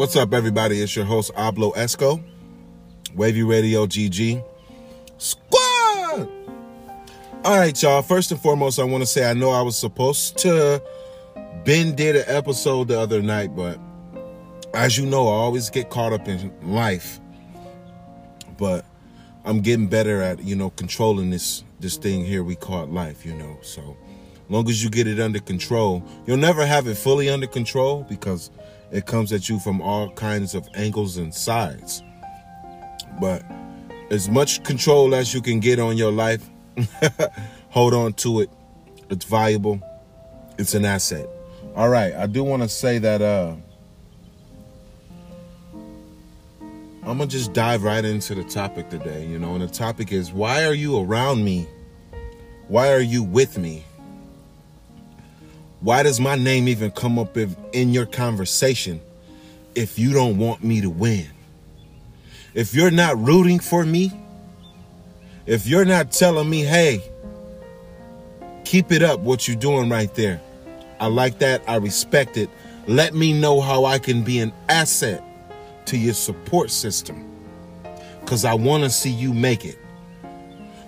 What's up, everybody? It's your host, Ablo Esco, Wavy Radio GG. Squad! All right, y'all. First and foremost, I want to say I know I was supposed to. Ben did an episode the other night, but as you know, I always get caught up in life. But I'm getting better at, you know, controlling this this thing here we call life, you know. So long as you get it under control, you'll never have it fully under control because it comes at you from all kinds of angles and sides. But as much control as you can get on your life, hold on to it. It's valuable. It's an asset. All right, I do want to say that uh I'm going to just dive right into the topic today, you know, and the topic is why are you around me? Why are you with me? Why does my name even come up in your conversation if you don't want me to win? If you're not rooting for me, if you're not telling me, hey, keep it up what you're doing right there. I like that. I respect it. Let me know how I can be an asset to your support system because I want to see you make it.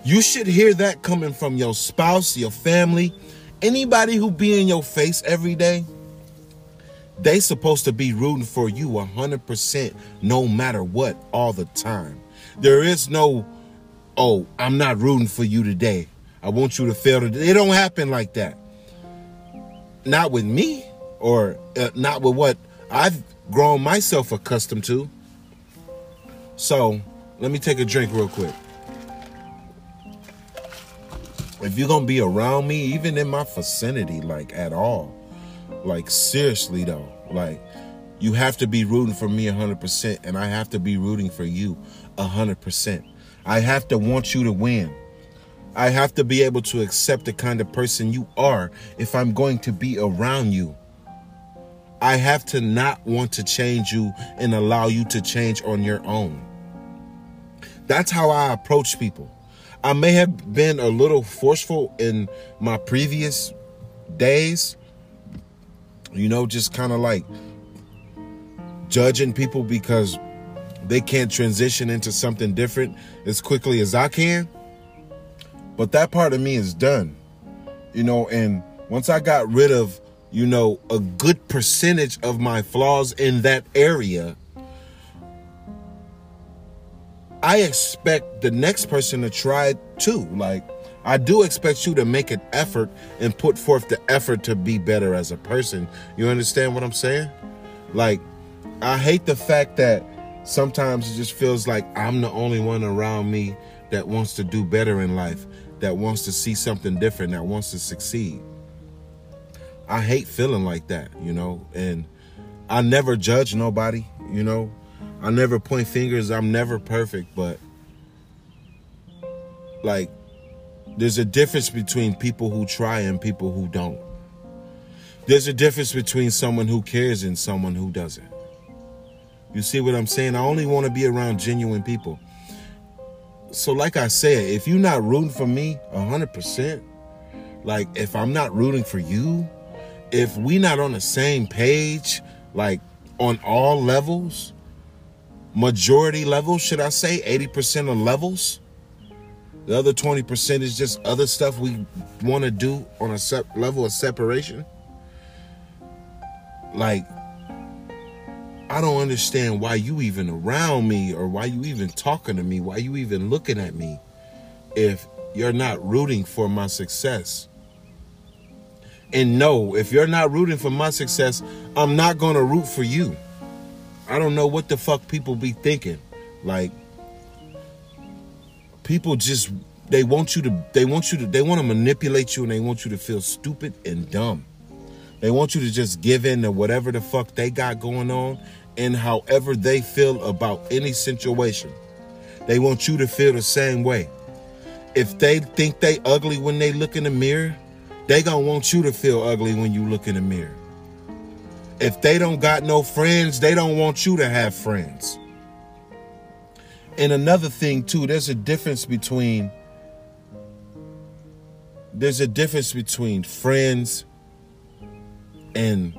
You should hear that coming from your spouse, your family, anybody who be in your face every day, they supposed to be rooting for you 100% no matter what all the time. There is no, oh, I'm not rooting for you today. I want you to fail today. It don't happen like that. Not with me or uh, not with what I've grown myself accustomed to. So let me take a drink real quick if you're gonna be around me, even in my vicinity, like at all, like seriously though, like you have to be rooting for me 100%, and I have to be rooting for you 100%. I have to want you to win. I have to be able to accept the kind of person you are if I'm going to be around you. I have to not want to change you and allow you to change on your own. That's how I approach people. I may have been a little forceful in my previous days, you know, just kind of like judging people because they can't transition into something different as quickly as I can. But that part of me is done, you know, and once I got rid of, you know, a good percentage of my flaws in that area, I expect the next person to try too. Like, I do expect you to make an effort and put forth the effort to be better as a person. You understand what I'm saying? Like, I hate the fact that sometimes it just feels like I'm the only one around me that wants to do better in life, that wants to see something different, that wants to succeed. I hate feeling like that, you know, and I never judge nobody, you know. I never point fingers. I'm never perfect, but like there's a difference between people who try and people who don't. There's a difference between someone who cares and someone who doesn't. You see what I'm saying? I only want to be around genuine people. So like I said, if you're not rooting for me 100%, like if I'm not rooting for you, if we're not on the same page, like on all levels, majority level, should I say, 80% of levels. The other 20% is just other stuff we want to do on a level of separation. Like, I don't understand why you even around me or why you even talking to me, why you even looking at me if you're not rooting for my success. And no, if you're not rooting for my success, I'm not going to root for you. I don't know what the fuck people be thinking. Like people just they want you to they want you to they want to manipulate you and they want you to feel stupid and dumb. They want you to just give in to whatever the fuck they got going on and however they feel about any situation. They want you to feel the same way. If they think they ugly when they look in the mirror, they gonna want you to feel ugly when you look in the mirror. If they don't got no friends, they don't want you to have friends. And another thing too, there's a difference between there's a difference between friends and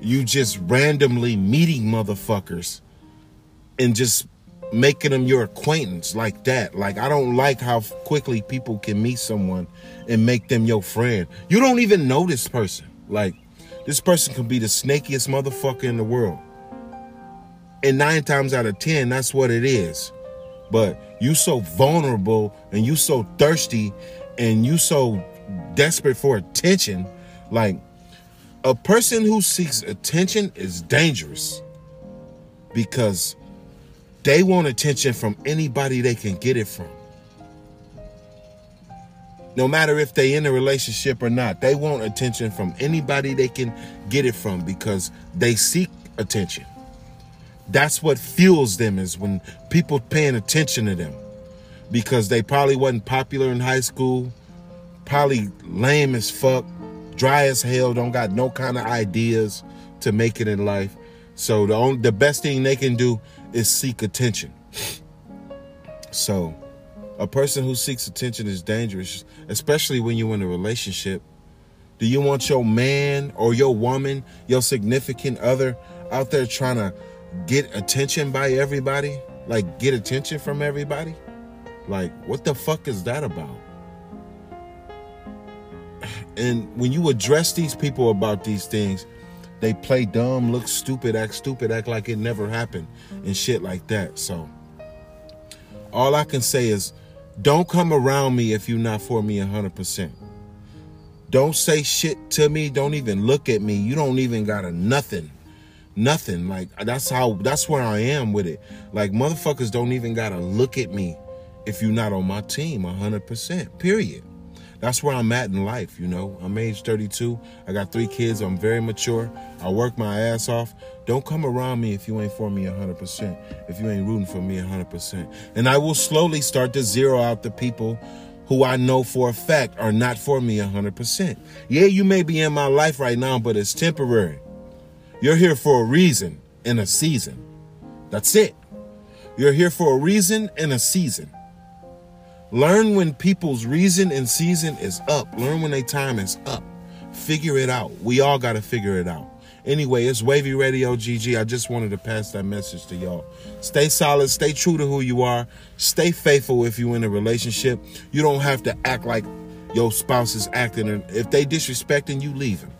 you just randomly meeting motherfuckers and just making them your acquaintance like that. Like I don't like how quickly people can meet someone and make them your friend. You don't even know this person. Like this person can be the snakiest motherfucker in the world. And nine times out of ten, that's what it is. But you so vulnerable and you so thirsty and you so desperate for attention. Like a person who seeks attention is dangerous because they want attention from anybody they can get it from. No matter if they in a relationship or not, they want attention from anybody they can get it from because they seek attention. That's what fuels them is when people paying attention to them because they probably wasn't popular in high school, probably lame as fuck, dry as hell, don't got no kind of ideas to make it in life. So the only, the best thing they can do is seek attention. So a person who seeks attention is dangerous, especially when you're in a relationship. Do you want your man or your woman, your significant other out there trying to get attention by everybody? Like get attention from everybody? Like what the fuck is that about? And when you address these people about these things, they play dumb, look stupid, act stupid, act like it never happened, and shit like that. So, all I can say is don't come around me if you're not for me 100%. Don't say shit to me. Don't even look at me. You don't even got a nothing. Nothing. Like, that's how, that's where I am with it. Like, motherfuckers don't even got to look at me if you're not on my team 100%. Period that's where I'm at in life, you know. I'm age 32. I got three kids. I'm very mature. I work my ass off. Don't come around me if you ain't for me 100%, if you ain't rooting for me 100%. And I will slowly start to zero out the people who I know for a fact are not for me 100%. Yeah, you may be in my life right now, but it's temporary. You're here for a reason and a season. That's it. You're here for a reason and a season. Learn when people's reason and season is up. Learn when their time is up. Figure it out. We all got to figure it out. Anyway, it's Wavy Radio GG. I just wanted to pass that message to y'all. Stay solid, stay true to who you are, stay faithful if you're in a relationship. You don't have to act like your spouse is acting. And if they disrespecting you, leave them.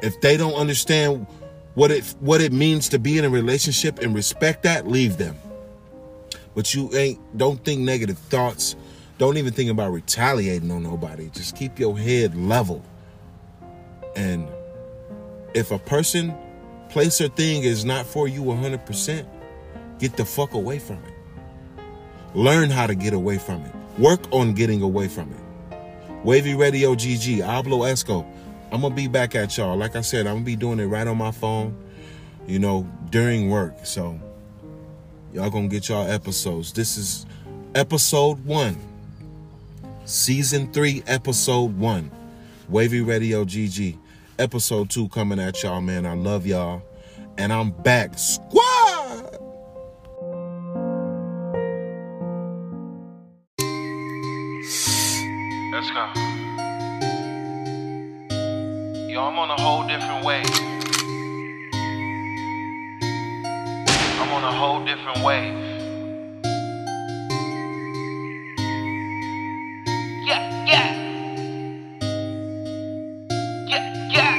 If they don't understand what it what it means to be in a relationship and respect that, leave them. But you ain't don't think negative thoughts. Don't even think about retaliating on nobody. Just keep your head level. And if a person, place or thing is not for you 100%, get the fuck away from it. Learn how to get away from it. Work on getting away from it. Wavy Radio GG, Ablo Esco. I'm gonna be back at y'all. Like I said, I'm gonna be doing it right on my phone, you know, during work. So Y'all gonna get y'all episodes. This is episode one, season three, episode one. Wavy Radio GG. Episode two coming at y'all, man. I love y'all. And I'm back. Squad! Let's go. Yo, I'm on a whole different wave. Whole different wave. Yeah, yeah. Yeah, yeah.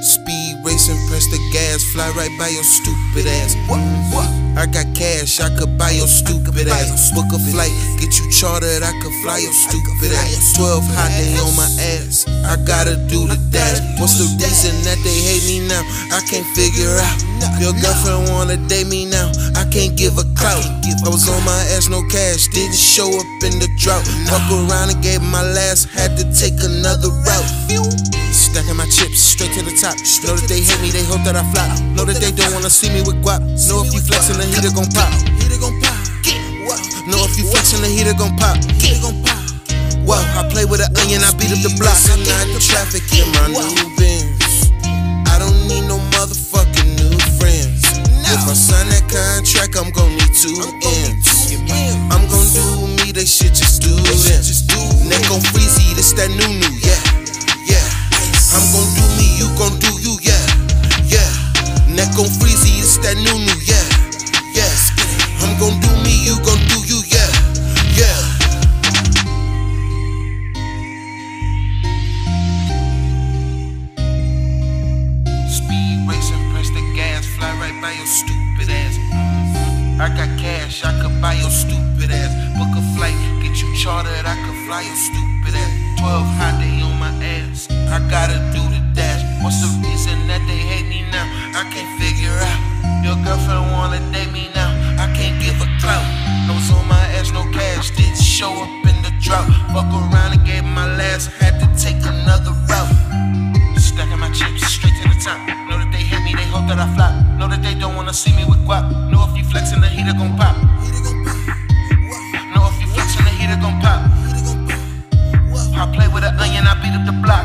Speed racing, press the gas, fly right by your stupid ass. What? What? I got cash, I could buy your stupid ass. Book a flight, get you chartered, I could fly your stupid ass. 12 hot day on my ass, I gotta do the dash. What's the reason that they hate me now? I can't figure out. Your girlfriend wanna date me now, I can't give a clout. I was on my ass, no cash, didn't show up in the drought. Fuck around and gave my last, had to take another route. Stacking my chips straight to the top. Know that they hate me, they hope that I flop. Know that they don't wanna see me with guap. Know if you flexing, the heater gon' pop. If you flexing, the heater gon' pop. Heater gon' pop. Whoa, I play with an onion, I beat up the block. I'm not in traffic in my new Benz. I don't need no motherfucking new friends. If I sign that contract, I'm gon' need two ends. I'm gon' do me, they shit just do them. Neck on freezy, this that new new, by your stupid ass. I got cash, I could buy your stupid ass. Book a flight, get you chartered, I could fly your stupid ass. 12 hot day on my ass, I gotta do the dash. What's the reason that they hate me now? I can't figure out. Your girlfriend wanna date me now, I can't give a clout. Nose on my ass, no cash, didn't show up in the drought. Fuck around and gave my last, had to take another route. Stacking my chips straight to the top. Know that they hate me, they hope that I flop wanna see me with guap. Know if you flexin', the heater gon' pop. Know if you flexin', the heater gon' pop. I play with an onion, I beat up the block.